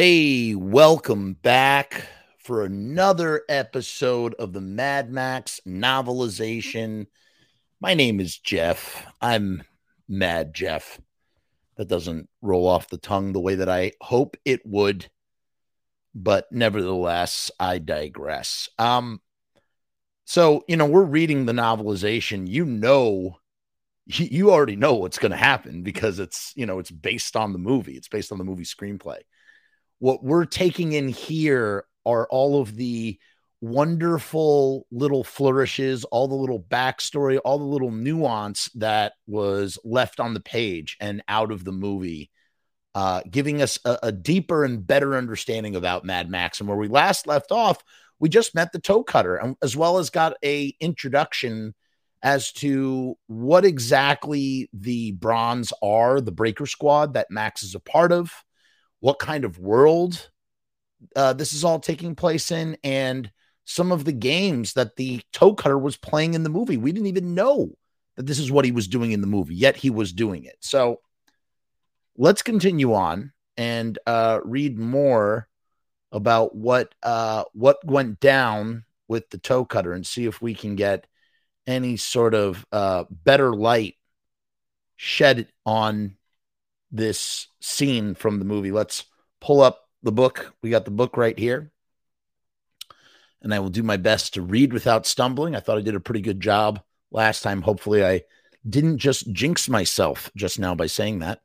Hey, welcome back for another episode of the Mad Max novelization. My name is Jeff. I'm Mad Jeff. That doesn't roll off the tongue the way that I hope it would, but nevertheless, I digress. Um, so you know, we're reading the novelization. You know, you already know what's going to happen because it's you know it's based on the movie. It's based on the movie screenplay what we're taking in here are all of the wonderful little flourishes, all the little backstory, all the little nuance that was left on the page and out of the movie, uh, giving us a, a, deeper and better understanding about Mad Max. And where we last left off, we just met the toe cutter, and, as well as got a introduction as to what exactly the Bronze are, the Breaker Squad that Max is a part of what kind of world uh, this is all taking place in, and some of the games that the toe cutter was playing in the movie. We didn't even know that this is what he was doing in the movie, yet he was doing it. So let's continue on and uh, read more about what uh, what went down with the toe cutter and see if we can get any sort of uh, better light shed on this scene from the movie. Let's pull up the book. We got the book right here. And I will do my best to read without stumbling. I thought I did a pretty good job last time. Hopefully, I didn't just jinx myself just now by saying that.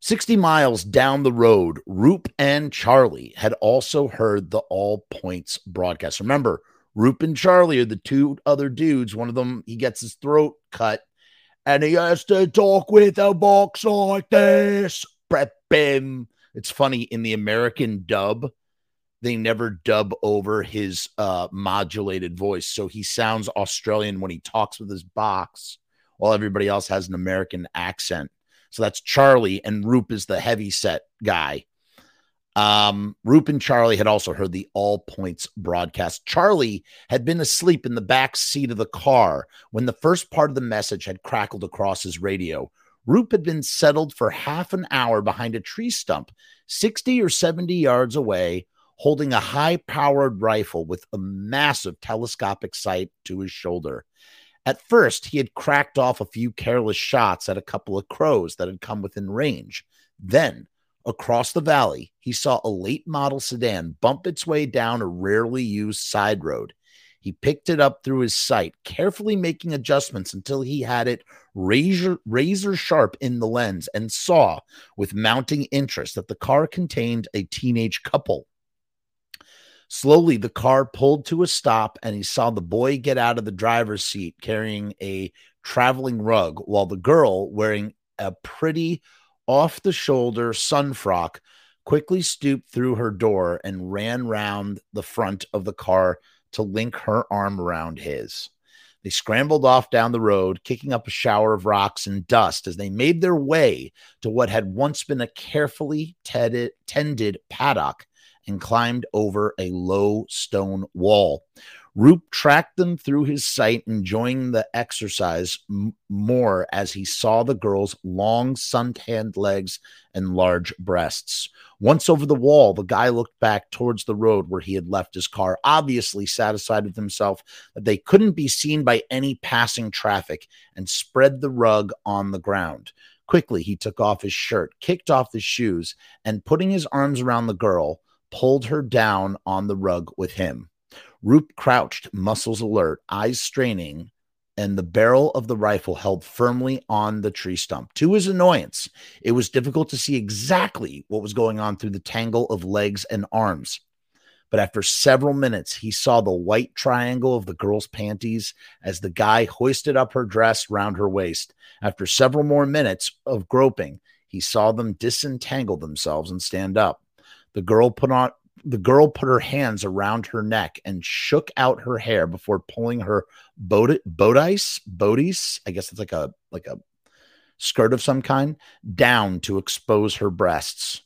60 miles down the road, Roop and Charlie had also heard the All Points broadcast. Remember, Roop and Charlie are the two other dudes. One of them, he gets his throat cut and he has to talk with a box like this. Prep him. It's funny in the American dub, they never dub over his uh, modulated voice. So he sounds Australian when he talks with his box, while everybody else has an American accent. So that's Charlie, and Roop is the heavy set guy. Um, Roop and Charlie had also heard the All Points broadcast. Charlie had been asleep in the back seat of the car when the first part of the message had crackled across his radio. Roop had been settled for half an hour behind a tree stump, 60 or 70 yards away, holding a high powered rifle with a massive telescopic sight to his shoulder. At first, he had cracked off a few careless shots at a couple of crows that had come within range. Then, Across the valley, he saw a late model sedan bump its way down a rarely used side road. He picked it up through his sight, carefully making adjustments until he had it razor, razor sharp in the lens and saw with mounting interest that the car contained a teenage couple. Slowly, the car pulled to a stop, and he saw the boy get out of the driver's seat carrying a traveling rug, while the girl, wearing a pretty off the shoulder sun frock, quickly stooped through her door and ran round the front of the car to link her arm around his. They scrambled off down the road, kicking up a shower of rocks and dust as they made their way to what had once been a carefully tended, tended paddock and climbed over a low stone wall. Roop tracked them through his sight, enjoying the exercise m- more as he saw the girl's long, suntanned legs and large breasts. Once over the wall, the guy looked back towards the road where he had left his car, obviously satisfied with himself that they couldn't be seen by any passing traffic, and spread the rug on the ground. Quickly, he took off his shirt, kicked off his shoes, and putting his arms around the girl, pulled her down on the rug with him. Roop crouched, muscles alert, eyes straining, and the barrel of the rifle held firmly on the tree stump. To his annoyance, it was difficult to see exactly what was going on through the tangle of legs and arms. But after several minutes, he saw the white triangle of the girl's panties as the guy hoisted up her dress round her waist. After several more minutes of groping, he saw them disentangle themselves and stand up. The girl put on the girl put her hands around her neck and shook out her hair before pulling her bodice bodice i guess it's like a like a skirt of some kind down to expose her breasts.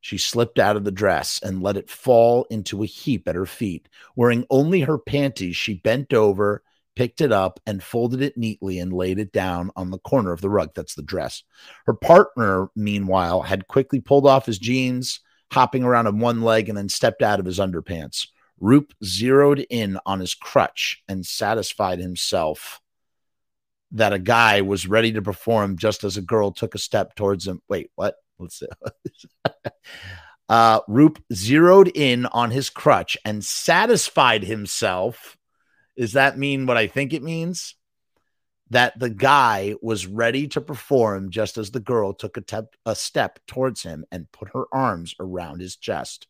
She slipped out of the dress and let it fall into a heap at her feet. Wearing only her panties she bent over picked it up and folded it neatly and laid it down on the corner of the rug. That's the dress. Her partner meanwhile had quickly pulled off his jeans hopping around on one leg and then stepped out of his underpants. Roop zeroed in on his crutch and satisfied himself that a guy was ready to perform just as a girl took a step towards him. Wait, what? Let's see. uh, Roop zeroed in on his crutch and satisfied himself. Does that mean what I think it means? That the guy was ready to perform just as the girl took a, te- a step towards him and put her arms around his chest.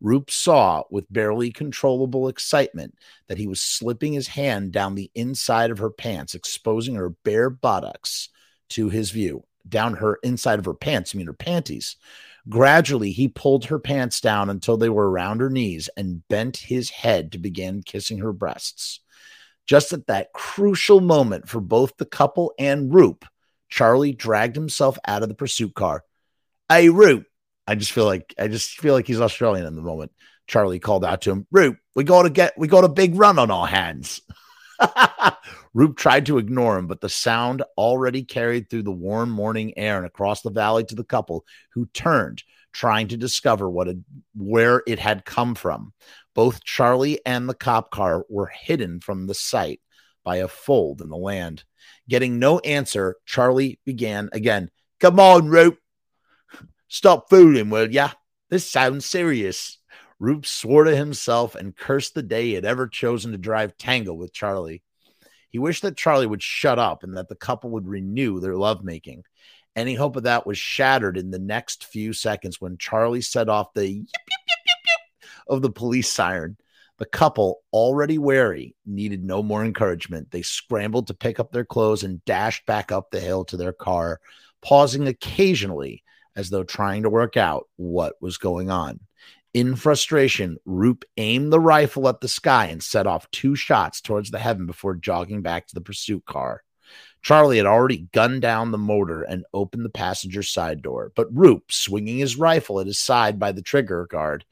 Roop saw with barely controllable excitement that he was slipping his hand down the inside of her pants, exposing her bare buttocks to his view. Down her inside of her pants, I mean her panties. Gradually, he pulled her pants down until they were around her knees and bent his head to begin kissing her breasts. Just at that crucial moment for both the couple and Roop, Charlie dragged himself out of the pursuit car. Hey, Roop, I just feel like I just feel like he's Australian in the moment. Charlie called out to him, Roop, we got to get we got a big run on our hands. Roop tried to ignore him, but the sound already carried through the warm morning air and across the valley to the couple, who turned, trying to discover what where it had come from. Both Charlie and the cop car were hidden from the sight by a fold in the land. Getting no answer, Charlie began again. Come on, Roop. Stop fooling, will ya? This sounds serious. Roop swore to himself and cursed the day he had ever chosen to drive tango with Charlie. He wished that Charlie would shut up and that the couple would renew their lovemaking. Any hope of that was shattered in the next few seconds when Charlie set off the yip, yip, yip, yip, yip of the police siren. The couple, already wary, needed no more encouragement. They scrambled to pick up their clothes and dashed back up the hill to their car, pausing occasionally as though trying to work out what was going on. In frustration, Roop aimed the rifle at the sky and set off two shots towards the heaven before jogging back to the pursuit car. Charlie had already gunned down the motor and opened the passenger side door, but Roop, swinging his rifle at his side by the trigger guard,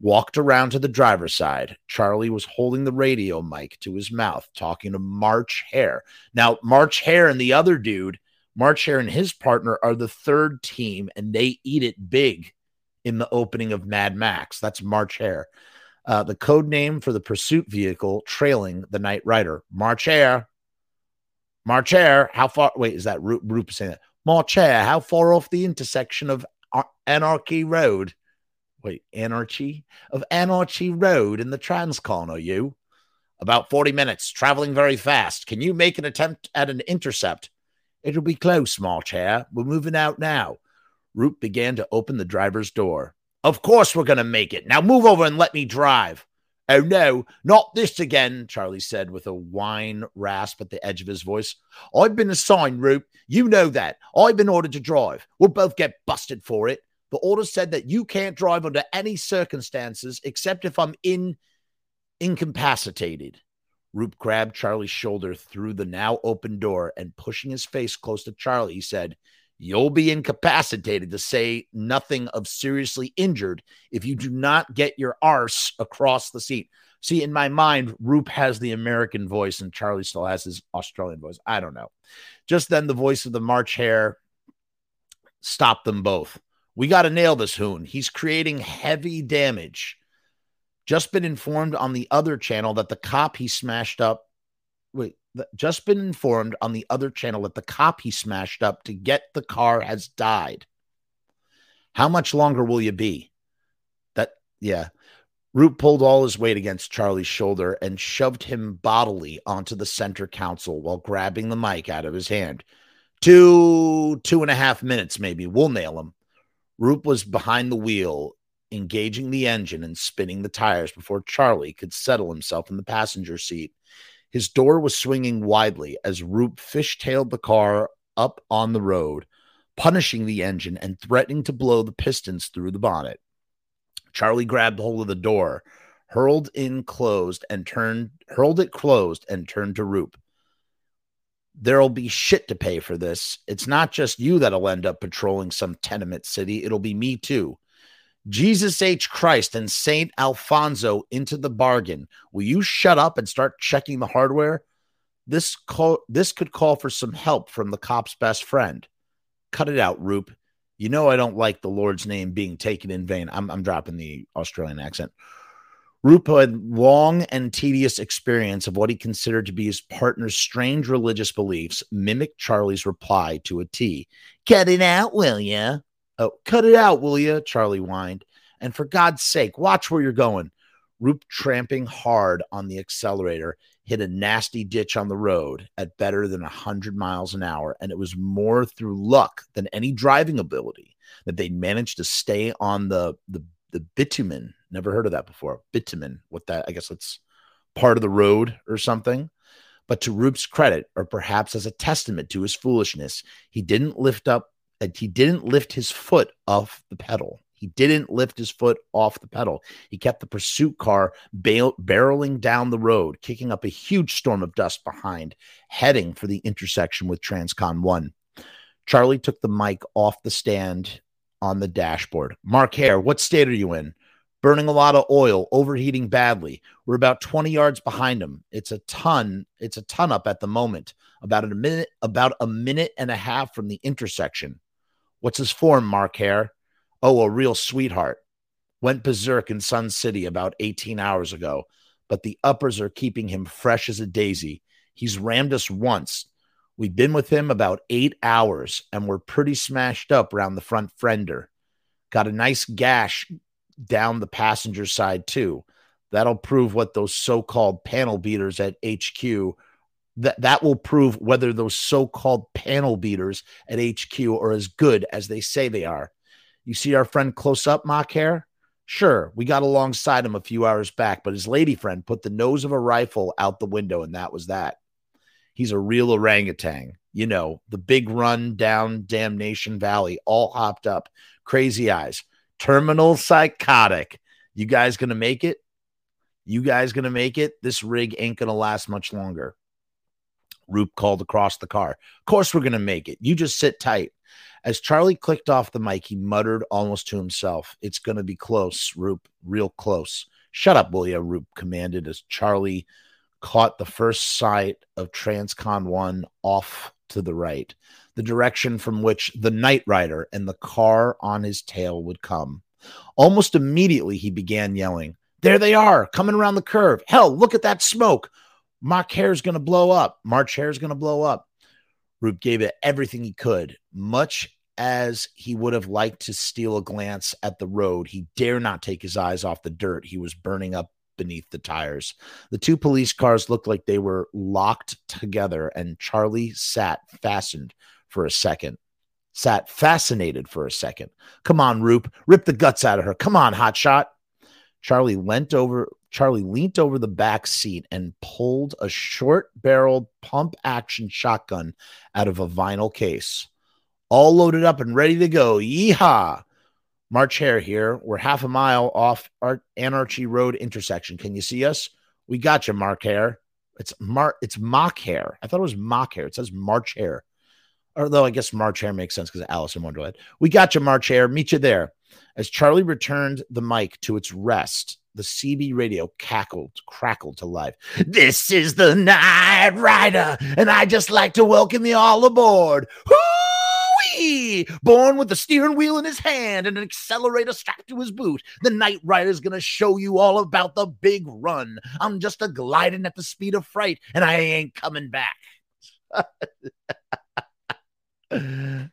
walked around to the driver's side. Charlie was holding the radio mic to his mouth, talking to March Hare. Now, March Hare and the other dude March Hare and his partner are the third team, and they eat it big in the opening of Mad Max. That's March Hare. Uh, the code name for the pursuit vehicle trailing the Night Rider. March Hare. March Hare. How far? Wait, is that Roop saying that? March Hare. How far off the intersection of Anarchy Road? Wait, Anarchy? Of Anarchy Road in the Transcon are you? About 40 minutes, traveling very fast. Can you make an attempt at an intercept? It'll be close, small chair. We're moving out now. Roop began to open the driver's door. Of course we're going to make it. Now move over and let me drive. Oh, no, not this again, Charlie said with a whine rasp at the edge of his voice. I've been assigned, Roop. You know that. I've been ordered to drive. We'll both get busted for it. The order said that you can't drive under any circumstances except if I'm in incapacitated. Roop grabbed Charlie's shoulder through the now open door and pushing his face close to Charlie, he said, You'll be incapacitated to say nothing of seriously injured if you do not get your arse across the seat. See, in my mind, Roop has the American voice and Charlie still has his Australian voice. I don't know. Just then, the voice of the March Hare stopped them both. We got to nail this hoon. He's creating heavy damage. Just been informed on the other channel that the cop he smashed up. Wait, just been informed on the other channel that the cop he smashed up to get the car has died. How much longer will you be? That, yeah. Roop pulled all his weight against Charlie's shoulder and shoved him bodily onto the center console while grabbing the mic out of his hand. Two, two and a half minutes, maybe. We'll nail him. Roop was behind the wheel, engaging the engine and spinning the tires before Charlie could settle himself in the passenger seat. His door was swinging widely as Roop fishtailed the car up on the road, punishing the engine and threatening to blow the pistons through the bonnet. Charlie grabbed hold of the door, hurled in closed and turned hurled it closed and turned to Roop. There'll be shit to pay for this. It's not just you that'll end up patrolling some tenement city. It'll be me too. Jesus H. Christ and Saint Alfonso into the bargain. Will you shut up and start checking the hardware? This call this could call for some help from the cop's best friend. Cut it out, Roop. You know, I don't like the Lord's name being taken in vain. I'm, I'm dropping the Australian accent. Rupo had long and tedious experience of what he considered to be his partner's strange religious beliefs, mimicked Charlie's reply to a T. Cut it out, will ya? Oh, cut it out, will you? Charlie whined. And for God's sake, watch where you're going. Roop tramping hard on the accelerator hit a nasty ditch on the road at better than 100 miles an hour. And it was more through luck than any driving ability that they managed to stay on the, the, the bitumen. Never heard of that before. Bitumen. What that, I guess it's part of the road or something. But to Roop's credit, or perhaps as a testament to his foolishness, he didn't lift up, he didn't lift his foot off the pedal. He didn't lift his foot off the pedal. He kept the pursuit car bail- barreling down the road, kicking up a huge storm of dust behind, heading for the intersection with Transcon 1. Charlie took the mic off the stand on the dashboard. Mark Hare, what state are you in? Burning a lot of oil, overheating badly. We're about 20 yards behind him. It's a ton, it's a ton up at the moment. About a minute, about a minute and a half from the intersection. What's his form, Mark Hare? Oh, a real sweetheart. Went berserk in Sun City about 18 hours ago, but the uppers are keeping him fresh as a daisy. He's rammed us once. We've been with him about eight hours and we're pretty smashed up around the front fender. Got a nice gash down the passenger side, too. That'll prove what those so called panel beaters at HQ that that will prove whether those so-called panel beaters at HQ are as good as they say they are. You see our friend close up, mock hair? Sure, we got alongside him a few hours back, but his lady friend put the nose of a rifle out the window, and that was that. He's a real orangutan, you know, the big run down Damnation Valley, all hopped up, crazy eyes, terminal psychotic. You guys gonna make it? You guys gonna make it? This rig ain't gonna last much longer. Roop called across the car. Of course, we're gonna make it. You just sit tight. As Charlie clicked off the mic, he muttered almost to himself, It's going to be close, Roop, real close. Shut up, will you? Roop commanded as Charlie caught the first sight of Transcon 1 off to the right, the direction from which the Night Rider and the car on his tail would come. Almost immediately, he began yelling, There they are, coming around the curve. Hell, look at that smoke. Mark Hare's going to blow up. March Hare's going to blow up. Roop gave it everything he could, much as he would have liked to steal a glance at the road. He dare not take his eyes off the dirt he was burning up beneath the tires. The two police cars looked like they were locked together, and Charlie sat fastened for a second. Sat fascinated for a second. Come on, Roop, rip the guts out of her. Come on, hotshot. Charlie leant over Charlie leaned over the back seat and pulled a short barreled pump action shotgun out of a vinyl case. All loaded up and ready to go. Yeehaw! March Hare here. We're half a mile off our Anarchy Road intersection. Can you see us? We got you, Mark Hare. It's Mark. It's Mock Hair. I thought it was Mock Hair. It says March Hare. Although I guess March Hare makes sense because Alice in Wonderland. We got you, March Hare. Meet you there. As Charlie returned the mic to its rest, the CB radio cackled, crackled to life. This is the Night Rider, and I just like to welcome you all aboard. Hoo-wee! Born with the steering wheel in his hand and an accelerator strapped to his boot, the Night Rider's gonna show you all about the big run. I'm just a gliding at the speed of fright, and I ain't coming back.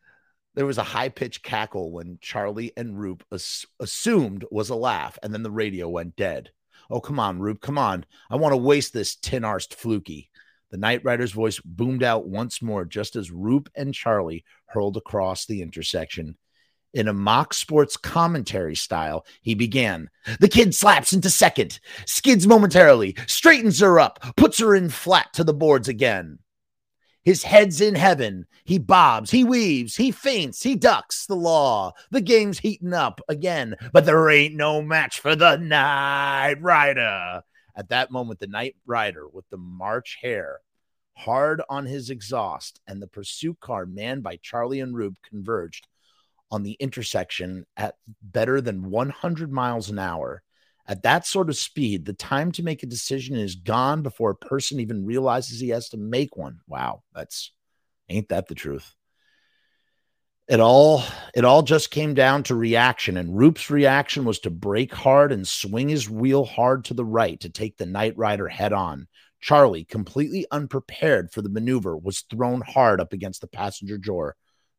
there was a high pitched cackle when Charlie and Roop as- assumed was a laugh, and then the radio went dead. Oh, come on, Roop, come on. I want to waste this tin arsed fluky. The Night Rider's voice boomed out once more just as Roop and Charlie hurled across the intersection. In a mock sports commentary style, he began. The kid slaps into second, skids momentarily, straightens her up, puts her in flat to the boards again. His head's in heaven. He bobs, he weaves, he feints, he ducks the law. The game's heating up again, but there ain't no match for the Night Rider. At that moment, the Night Rider with the March Hare hard on his exhaust and the pursuit car manned by Charlie and Roop converged on the intersection at better than 100 miles an hour. At that sort of speed, the time to make a decision is gone before a person even realizes he has to make one. Wow, that's ain't that the truth? It all it all just came down to reaction, and Roop's reaction was to brake hard and swing his wheel hard to the right to take the Night Rider head on. Charlie, completely unprepared for the maneuver, was thrown hard up against the passenger door,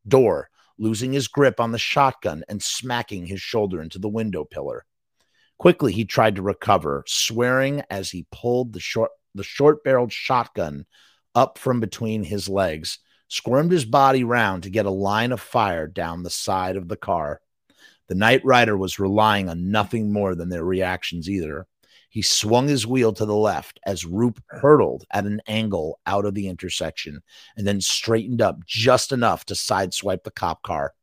door, losing his grip on the shotgun and smacking his shoulder into the window pillar. Quickly, he tried to recover, swearing as he pulled the short the short-barreled shotgun up from between his legs squirmed his body round to get a line of fire down the side of the car. The Night Rider was relying on nothing more than their reactions either. He swung his wheel to the left as Roop hurtled at an angle out of the intersection and then straightened up just enough to sideswipe the cop car.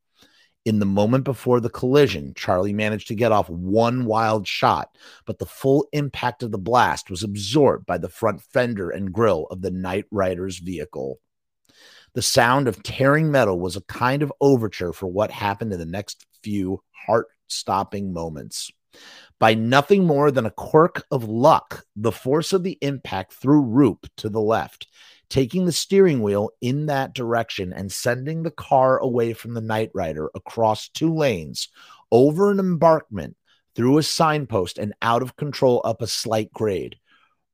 In the moment before the collision, Charlie managed to get off one wild shot, but the full impact of the blast was absorbed by the front fender and grill of the Night Rider's vehicle. The sound of tearing metal was a kind of overture for what happened in the next few heart stopping moments. By nothing more than a quirk of luck, the force of the impact threw Roop to the left, taking the steering wheel in that direction and sending the car away from the Night Rider across two lanes, over an embankment, through a signpost, and out of control up a slight grade.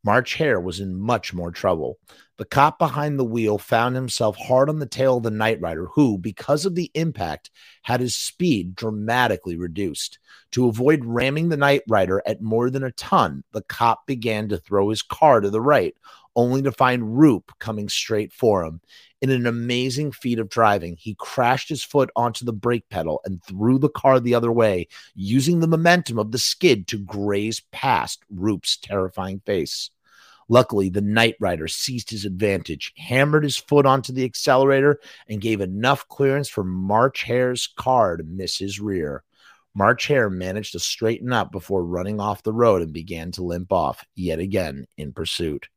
March Hare was in much more trouble. The cop behind the wheel found himself hard on the tail of the Night Rider, who, because of the impact, had his speed dramatically reduced. To avoid ramming the Night Rider at more than a ton, the cop began to throw his car to the right, only to find Roop coming straight for him. In an amazing feat of driving, he crashed his foot onto the brake pedal and threw the car the other way, using the momentum of the skid to graze past Roop's terrifying face. Luckily, the Night Rider seized his advantage, hammered his foot onto the accelerator, and gave enough clearance for March Hare's car to miss his rear. March Hare managed to straighten up before running off the road and began to limp off, yet again in pursuit.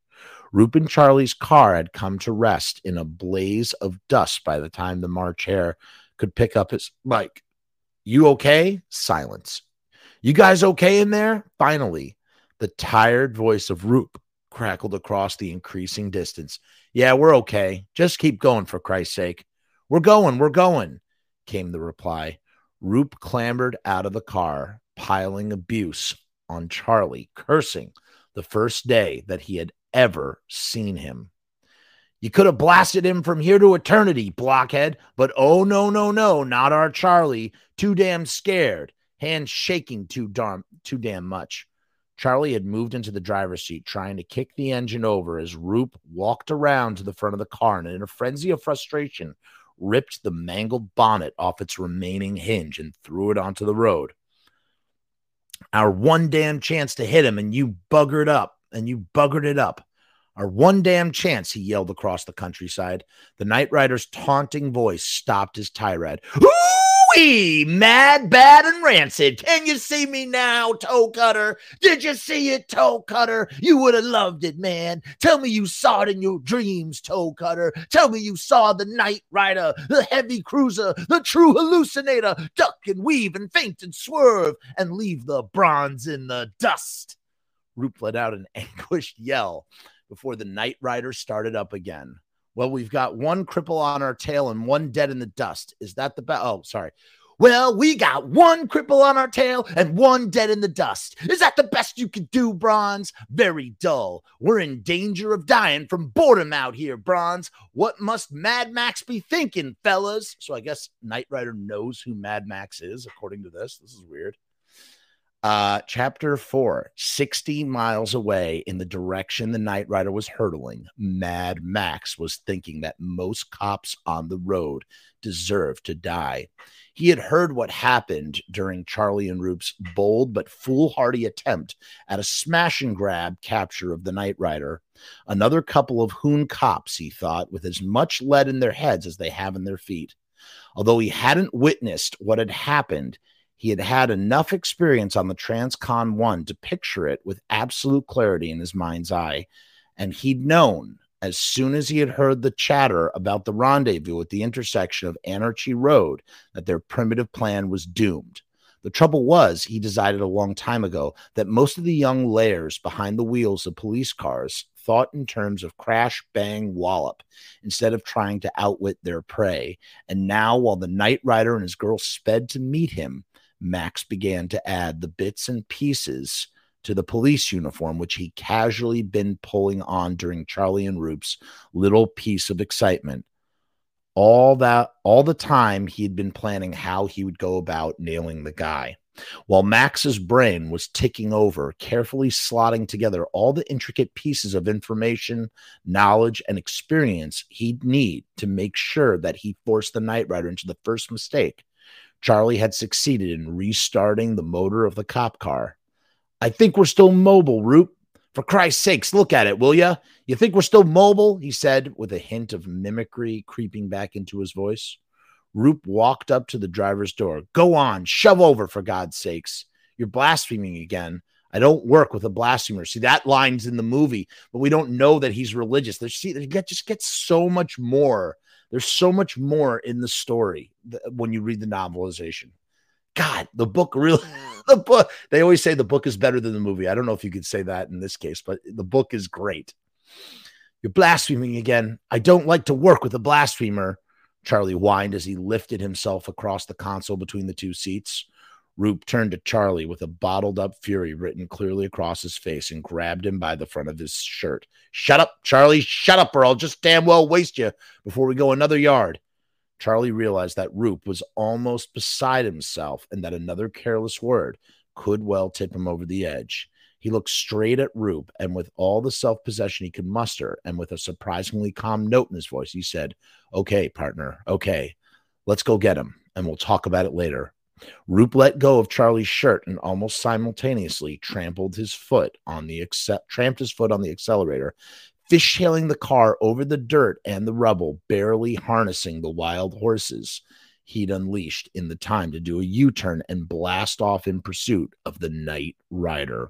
Roop and Charlie's car had come to rest in a blaze of dust by the time the March Hare could pick up his bike. You okay? Silence. You guys okay in there? Finally, the tired voice of Roop crackled across the increasing distance. Yeah, we're okay. Just keep going for Christ's sake. We're going, we're going, came the reply. Roop clambered out of the car, piling abuse on Charlie, cursing the first day that he had ever seen him. You could have blasted him from here to eternity, blockhead, but oh no, no, no, not our Charlie. Too damn scared, hands shaking too darn too damn much. Charlie had moved into the driver's seat, trying to kick the engine over as Roop walked around to the front of the car and, in a frenzy of frustration, ripped the mangled bonnet off its remaining hinge and threw it onto the road. Our one damn chance to hit him, and you buggered up and you buggered it up. Our one damn chance, he yelled across the countryside. The Night Rider's taunting voice stopped his tirade. Ooh-wee! Mad, bad, and rancid. Can you see me now, toe cutter? Did you see it, toe cutter? You would have loved it, man. Tell me you saw it in your dreams, toe cutter. Tell me you saw the Night Rider, the heavy cruiser, the true hallucinator, duck and weave and feint and swerve and leave the bronze in the dust. Roop let out an anguished yell before the Night Rider started up again. Well, we've got one cripple on our tail and one dead in the dust. Is that the best? Oh, sorry. Well, we got one cripple on our tail and one dead in the dust. Is that the best you could do, Bronze? Very dull. We're in danger of dying from boredom out here, Bronze. What must Mad Max be thinking, fellas? So I guess Night Rider knows who Mad Max is, according to this. This is weird. Uh, chapter four 60 miles away in the direction the Night Rider was hurtling, Mad Max was thinking that most cops on the road deserved to die. He had heard what happened during Charlie and Roop's bold but foolhardy attempt at a smash and grab capture of the Night Rider. Another couple of hoon cops, he thought, with as much lead in their heads as they have in their feet. Although he hadn't witnessed what had happened, he had had enough experience on the Transcon 1 to picture it with absolute clarity in his mind's eye. And he'd known as soon as he had heard the chatter about the rendezvous at the intersection of Anarchy Road that their primitive plan was doomed. The trouble was, he decided a long time ago that most of the young layers behind the wheels of police cars thought in terms of crash, bang, wallop instead of trying to outwit their prey. And now, while the night rider and his girl sped to meet him, Max began to add the bits and pieces to the police uniform, which he casually been pulling on during Charlie and Roop's little piece of excitement. All that, all the time, he had been planning how he would go about nailing the guy. While Max's brain was ticking over, carefully slotting together all the intricate pieces of information, knowledge, and experience he'd need to make sure that he forced the Night Rider into the first mistake, Charlie had succeeded in restarting the motor of the cop car. I think we're still mobile, Roop. For Christ's sakes, look at it, will you? You think we're still mobile? He said with a hint of mimicry creeping back into his voice. Roop walked up to the driver's door. Go on, shove over for God's sakes. You're blaspheming again. I don't work with a blasphemer. See, that line's in the movie, but we don't know that he's religious. See, there just gets so much more. There's so much more in the story when you read the novelization. God, the book really, mm. the book, they always say the book is better than the movie. I don't know if you could say that in this case, but the book is great. You're blaspheming again. I don't like to work with a blasphemer. Charlie whined as he lifted himself across the console between the two seats. Roop turned to Charlie with a bottled up fury written clearly across his face and grabbed him by the front of his shirt. Shut up, Charlie. Shut up, or I'll just damn well waste you before we go another yard. Charlie realized that Roop was almost beside himself and that another careless word could well tip him over the edge. He looked straight at Roop, and with all the self possession he could muster, and with a surprisingly calm note in his voice, he said, Okay, partner, okay, let's go get him, and we'll talk about it later. Roop let go of Charlie's shirt and almost simultaneously trampled his foot on the accept, tramped his foot on the accelerator, fishtailing the car over the dirt and the rubble, barely harnessing the wild horses he'd unleashed in the time to do a U turn and blast off in pursuit of the night rider.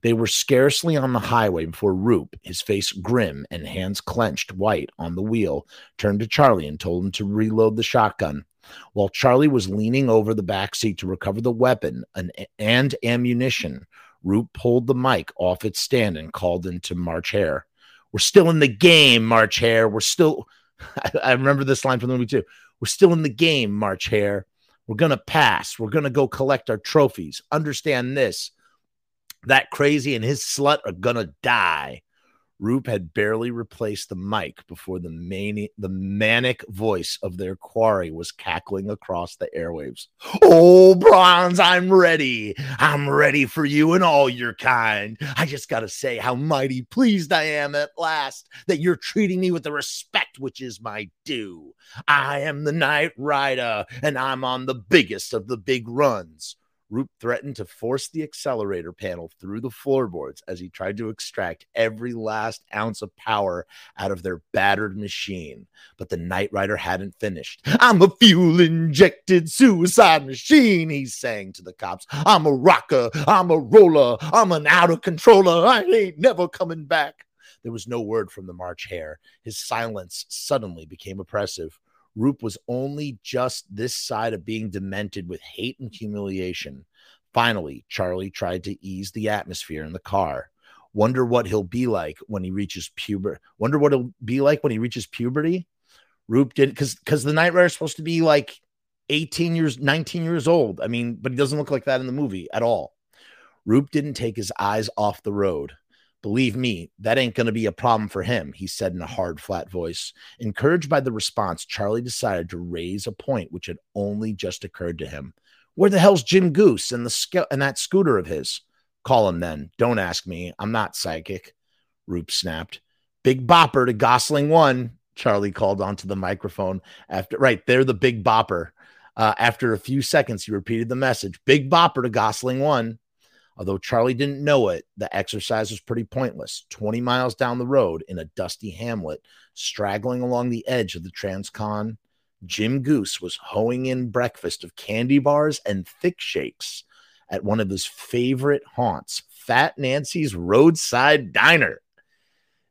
They were scarcely on the highway before Roop, his face grim and hands clenched white on the wheel, turned to Charlie and told him to reload the shotgun. While Charlie was leaning over the back seat to recover the weapon and, and ammunition, Roop pulled the mic off its stand and called into March Hare. We're still in the game, March Hare. We're still. I remember this line from the movie too. We're still in the game, March Hare. We're going to pass. We're going to go collect our trophies. Understand this that crazy and his slut are going to die. Roop had barely replaced the mic before the mani- the manic voice of their quarry was cackling across the airwaves. Oh, Bronze, I'm ready. I'm ready for you and all your kind. I just got to say how mighty pleased I am at last that you're treating me with the respect which is my due. I am the Night Rider, and I'm on the biggest of the big runs. Roop threatened to force the accelerator panel through the floorboards as he tried to extract every last ounce of power out of their battered machine. But the Night Rider hadn't finished. I'm a fuel injected suicide machine, he sang to the cops. I'm a rocker, I'm a roller, I'm an out of controller. I ain't never coming back. There was no word from the March Hare. His silence suddenly became oppressive. Roop was only just this side of being demented with hate and humiliation. Finally, Charlie tried to ease the atmosphere in the car. Wonder what he'll be like when he reaches puberty. Wonder what he'll be like when he reaches puberty. Roop did because because the Night Rider is supposed to be like 18 years, 19 years old. I mean, but he doesn't look like that in the movie at all. Roop didn't take his eyes off the road. Believe me, that ain't going to be a problem for him, he said in a hard, flat voice. Encouraged by the response, Charlie decided to raise a point which had only just occurred to him. Where the hell's Jim Goose and the sc- and that scooter of his? Call him then. Don't ask me. I'm not psychic. Roop snapped. Big bopper to Gosling one. Charlie called onto the microphone after right there, the big bopper. Uh, after a few seconds, he repeated the message. Big bopper to Gosling one. Although Charlie didn't know it, the exercise was pretty pointless. 20 miles down the road in a dusty hamlet, straggling along the edge of the Transcon, Jim Goose was hoeing in breakfast of candy bars and thick shakes at one of his favorite haunts, Fat Nancy's Roadside Diner.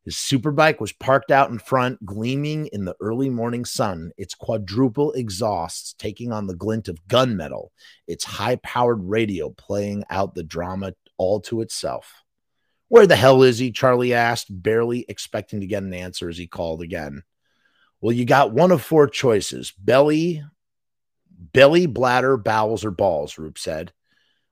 His superbike was parked out in front, gleaming in the early morning sun, its quadruple exhausts taking on the glint of gunmetal, its high powered radio playing out the drama all to itself. Where the hell is he? Charlie asked, barely expecting to get an answer as he called again. Well, you got one of four choices belly, belly, bladder, bowels, or balls, Roop said.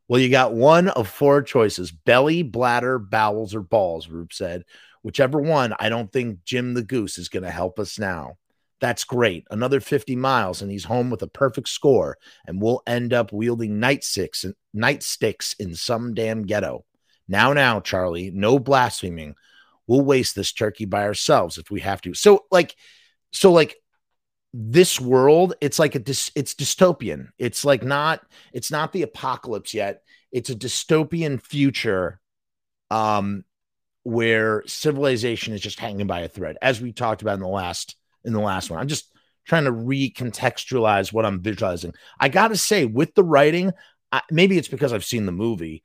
Well, you got one of four choices belly, bladder, bowels, or balls, Roop said. Whichever one, I don't think Jim the Goose is going to help us now. That's great. Another 50 miles, and he's home with a perfect score, and we'll end up wielding nightsticks and nightsticks in some damn ghetto. Now, now, Charlie, no blaspheming. We'll waste this turkey by ourselves if we have to. So, like, so like this world, it's like a dis- it's dystopian. It's like not it's not the apocalypse yet. It's a dystopian future um where civilization is just hanging by a thread, as we talked about in the last in the last one. I'm just trying to recontextualize what I'm visualizing. I got to say, with the writing, I, maybe it's because I've seen the movie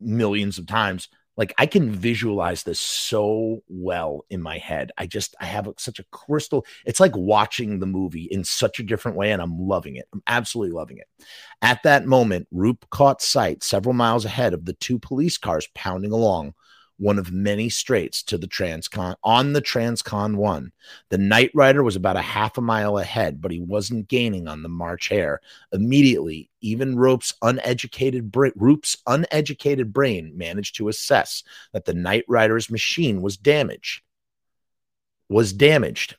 millions of times. Like I can visualize this so well in my head. I just I have such a crystal. It's like watching the movie in such a different way, and I'm loving it. I'm absolutely loving it. At that moment, Roop caught sight several miles ahead of the two police cars pounding along one of many straights to the Transcon on the Transcon one. The Night Rider was about a half a mile ahead, but he wasn't gaining on the March Hare. Immediately, even Rope's uneducated bra- uneducated brain managed to assess that the Night Rider's machine was damaged. Was damaged.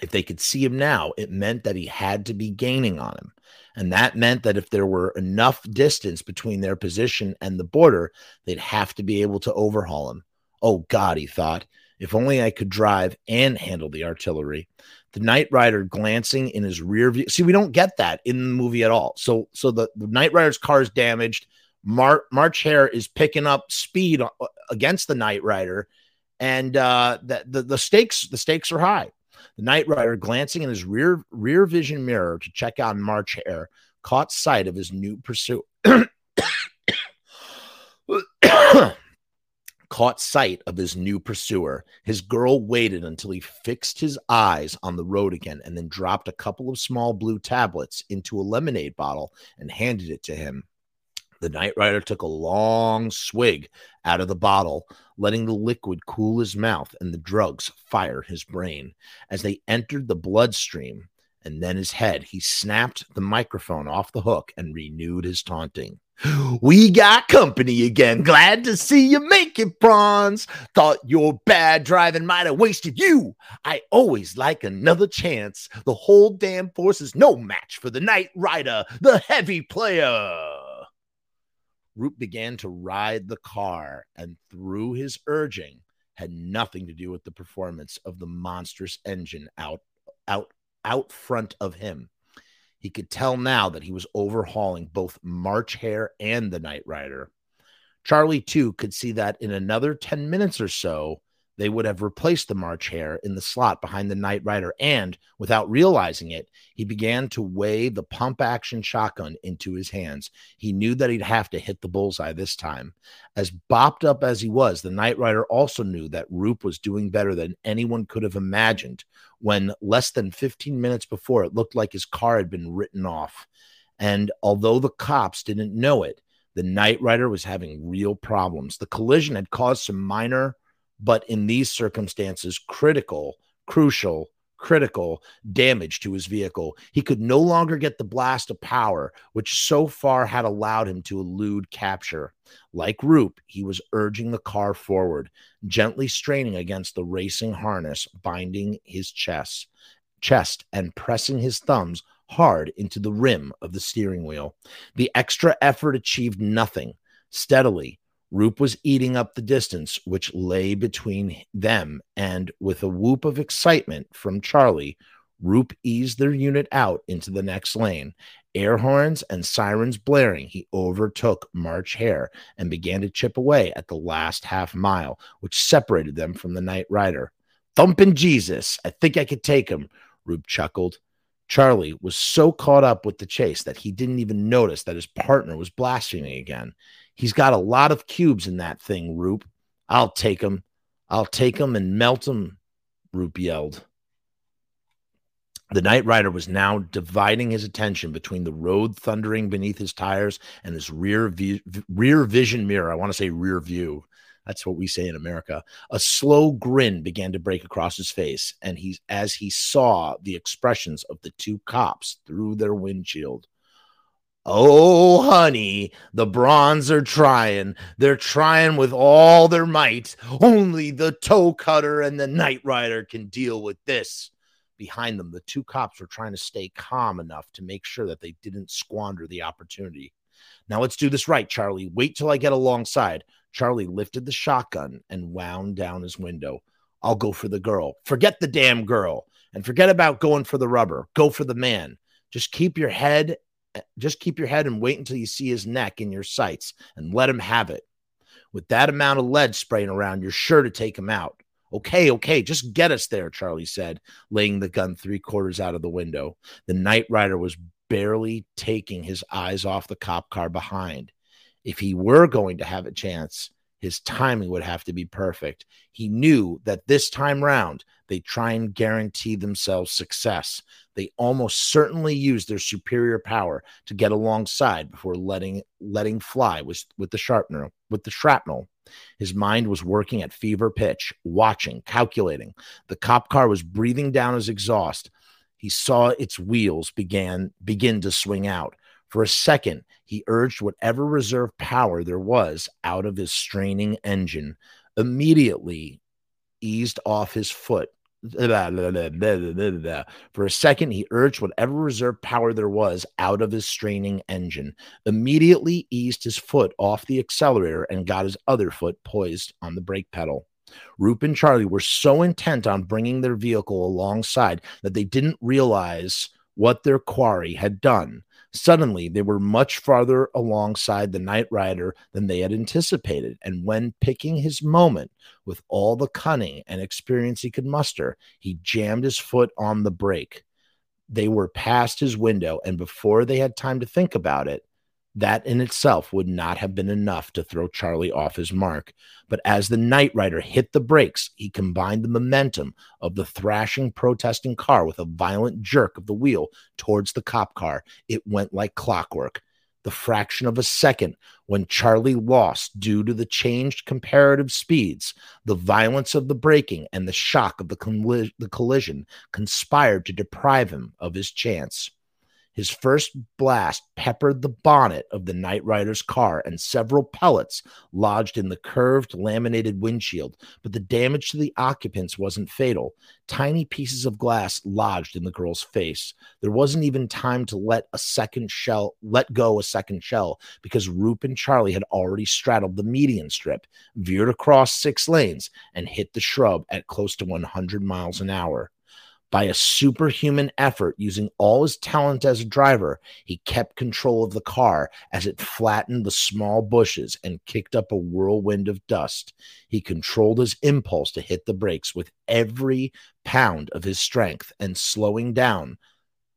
If they could see him now, it meant that he had to be gaining on him. And that meant that if there were enough distance between their position and the border, they'd have to be able to overhaul him. Oh, God, he thought. If only I could drive and handle the artillery. The Night Rider glancing in his rear view. See, we don't get that in the movie at all. So, so the, the Night Rider's car is damaged. Mar- March Hare is picking up speed uh, against the Night Rider, and uh, the, the the stakes the stakes are high. The Night Rider, glancing in his rear rear vision mirror to check out March Hare, caught sight of his new pursuit. caught sight of his new pursuer. His girl waited until he fixed his eyes on the road again and then dropped a couple of small blue tablets into a lemonade bottle and handed it to him. The Night Rider took a long swig out of the bottle, letting the liquid cool his mouth and the drugs fire his brain. As they entered the bloodstream and then his head, he snapped the microphone off the hook and renewed his taunting. We got company again. Glad to see you make it, Bronze. Thought your bad driving might have wasted you. I always like another chance. The whole damn force is no match for the Night Rider, the heavy player. Roop began to ride the car, and through his urging, had nothing to do with the performance of the monstrous engine out out out front of him. He could tell now that he was overhauling both March Hare and the Night Rider. Charlie, too, could see that in another 10 minutes or so, they would have replaced the March Hare in the slot behind the Night Rider. And without realizing it, he began to weigh the pump action shotgun into his hands. He knew that he'd have to hit the bullseye this time. As bopped up as he was, the Night Rider also knew that Roop was doing better than anyone could have imagined when less than 15 minutes before it looked like his car had been written off. And although the cops didn't know it, the Night Rider was having real problems. The collision had caused some minor but in these circumstances, critical, crucial, critical damage to his vehicle. He could no longer get the blast of power, which so far had allowed him to elude capture. Like Roop, he was urging the car forward, gently straining against the racing harness binding his chest, chest and pressing his thumbs hard into the rim of the steering wheel. The extra effort achieved nothing. Steadily, Roop was eating up the distance which lay between them, and with a whoop of excitement from Charlie, Roop eased their unit out into the next lane. Air horns and sirens blaring, he overtook March Hare and began to chip away at the last half mile, which separated them from the Night Rider. Thumping Jesus, I think I could take him, Roop chuckled. Charlie was so caught up with the chase that he didn't even notice that his partner was blaspheming again. He's got a lot of cubes in that thing, Roop. I'll take him. I'll take him and melt him, Roop yelled. The Night Rider was now dividing his attention between the road thundering beneath his tires and his rear view, rear vision mirror. I want to say rear view. That's what we say in America. A slow grin began to break across his face, and he, as he saw the expressions of the two cops through their windshield. Oh, honey, the bronze are trying. They're trying with all their might. Only the toe cutter and the night rider can deal with this behind them, the two cops were trying to stay calm enough to make sure that they didn't squander the opportunity. Now let's do this right, Charlie. Wait till I get alongside. Charlie lifted the shotgun and wound down his window. I'll go for the girl. Forget the damn girl and forget about going for the rubber. Go for the man. Just keep your head Eh, just keep your head and wait until you see his neck in your sights and let him have it. With that amount of lead spraying around, you're sure to take him out. Okay, okay, just get us there, Charlie said, laying the gun three quarters out of the window. The night rider was barely taking his eyes off the cop car behind. If he were going to have a chance, his timing would have to be perfect. He knew that this time round, they try and guarantee themselves success. They almost certainly use their superior power to get alongside before letting letting fly with, with the sharpener, with the shrapnel. His mind was working at fever pitch, watching, calculating. The cop car was breathing down his exhaust. He saw its wheels began begin to swing out. For a second, he urged whatever reserve power there was out of his straining engine, immediately eased off his foot for a second, he urged whatever reserve power there was out of his straining engine, immediately eased his foot off the accelerator, and got his other foot poised on the brake pedal. Roop and Charlie were so intent on bringing their vehicle alongside that they didn't realize what their quarry had done. Suddenly, they were much farther alongside the Night Rider than they had anticipated, and when picking his moment with all the cunning and experience he could muster, he jammed his foot on the brake. They were past his window, and before they had time to think about it, that in itself would not have been enough to throw Charlie off his mark. But as the Night Rider hit the brakes, he combined the momentum of the thrashing, protesting car with a violent jerk of the wheel towards the cop car. It went like clockwork. The fraction of a second when Charlie lost due to the changed comparative speeds, the violence of the braking, and the shock of the, colli- the collision conspired to deprive him of his chance. His first blast peppered the bonnet of the Night Rider's car, and several pellets lodged in the curved, laminated windshield. But the damage to the occupants wasn't fatal. Tiny pieces of glass lodged in the girl's face. There wasn't even time to let a second shell, let go a second shell, because Roop and Charlie had already straddled the median strip, veered across six lanes, and hit the shrub at close to 100 miles an hour. By a superhuman effort, using all his talent as a driver, he kept control of the car as it flattened the small bushes and kicked up a whirlwind of dust. He controlled his impulse to hit the brakes with every pound of his strength and slowing down,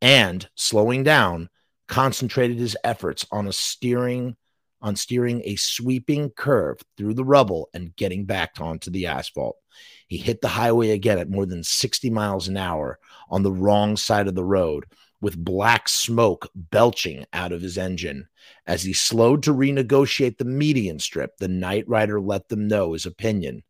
and slowing down, concentrated his efforts on a steering on steering a sweeping curve through the rubble and getting back onto the asphalt. He hit the highway again at more than 60 miles an hour on the wrong side of the road with black smoke belching out of his engine. As he slowed to renegotiate the median strip, the night rider let them know his opinion.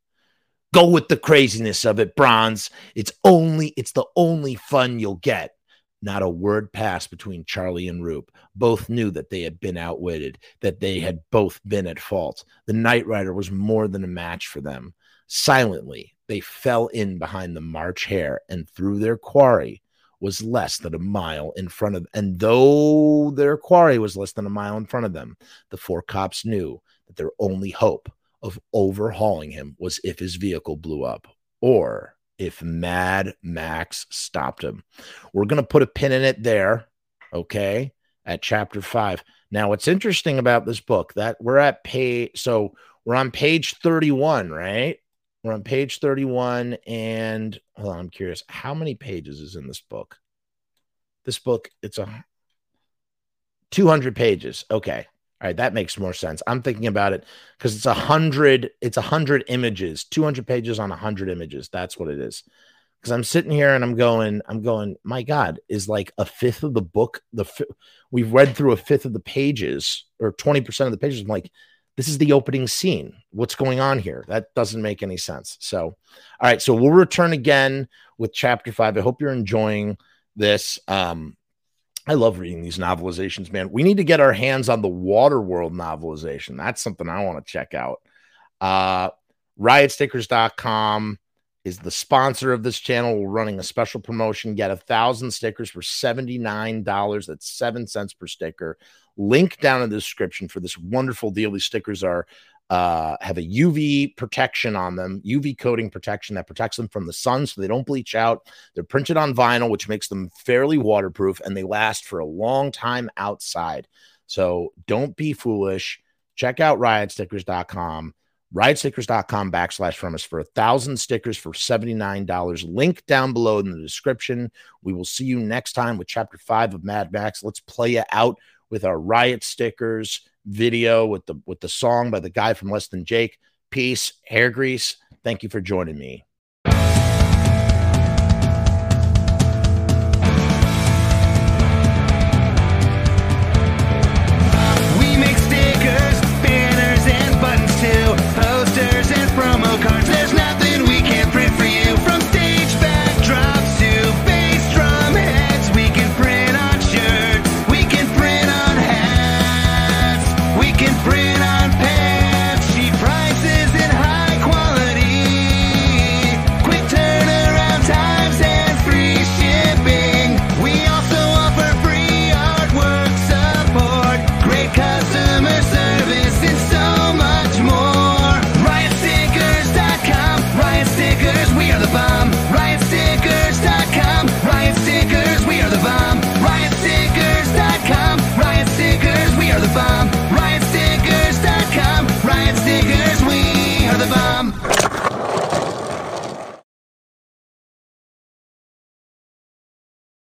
Go with the craziness of it, Bronze. It's only it's the only fun you'll get. Not a word passed between Charlie and Roop. Both knew that they had been outwitted, that they had both been at fault. The Night Rider was more than a match for them. Silently, they fell in behind the March Hare and through their quarry was less than a mile in front of and though their quarry was less than a mile in front of them the four cops knew that their only hope of overhauling him was if his vehicle blew up or if mad max stopped him we're going to put a pin in it there okay at chapter 5 now what's interesting about this book that we're at page so we're on page 31 right we're on page 31, and hold on, I'm curious. How many pages is in this book? This book, it's a 200 pages. Okay. All right, that makes more sense. I'm thinking about it because it's a hundred, it's a hundred images, 200 pages on a hundred images. That's what it is. Because I'm sitting here and I'm going, I'm going, my God, is like a fifth of the book. The we've read through a fifth of the pages or 20% of the pages. I'm like, this is the opening scene. What's going on here? That doesn't make any sense. So, all right. So we'll return again with chapter five. I hope you're enjoying this. Um, I love reading these novelizations, man. We need to get our hands on the Waterworld novelization. That's something I want to check out. Uh, riotstickers.com is the sponsor of this channel. We're running a special promotion. Get a thousand stickers for $79. That's seven cents per sticker. Link down in the description for this wonderful deal. These stickers are uh, have a UV protection on them, UV coating protection that protects them from the sun so they don't bleach out. They're printed on vinyl, which makes them fairly waterproof and they last for a long time outside. So don't be foolish. Check out riotstickers.com, riotstickers.com backslash frumess for a thousand stickers for $79. Link down below in the description. We will see you next time with chapter five of Mad Max. Let's play it out with our riot stickers video with the with the song by the guy from Less Than Jake. Peace, hair grease. Thank you for joining me.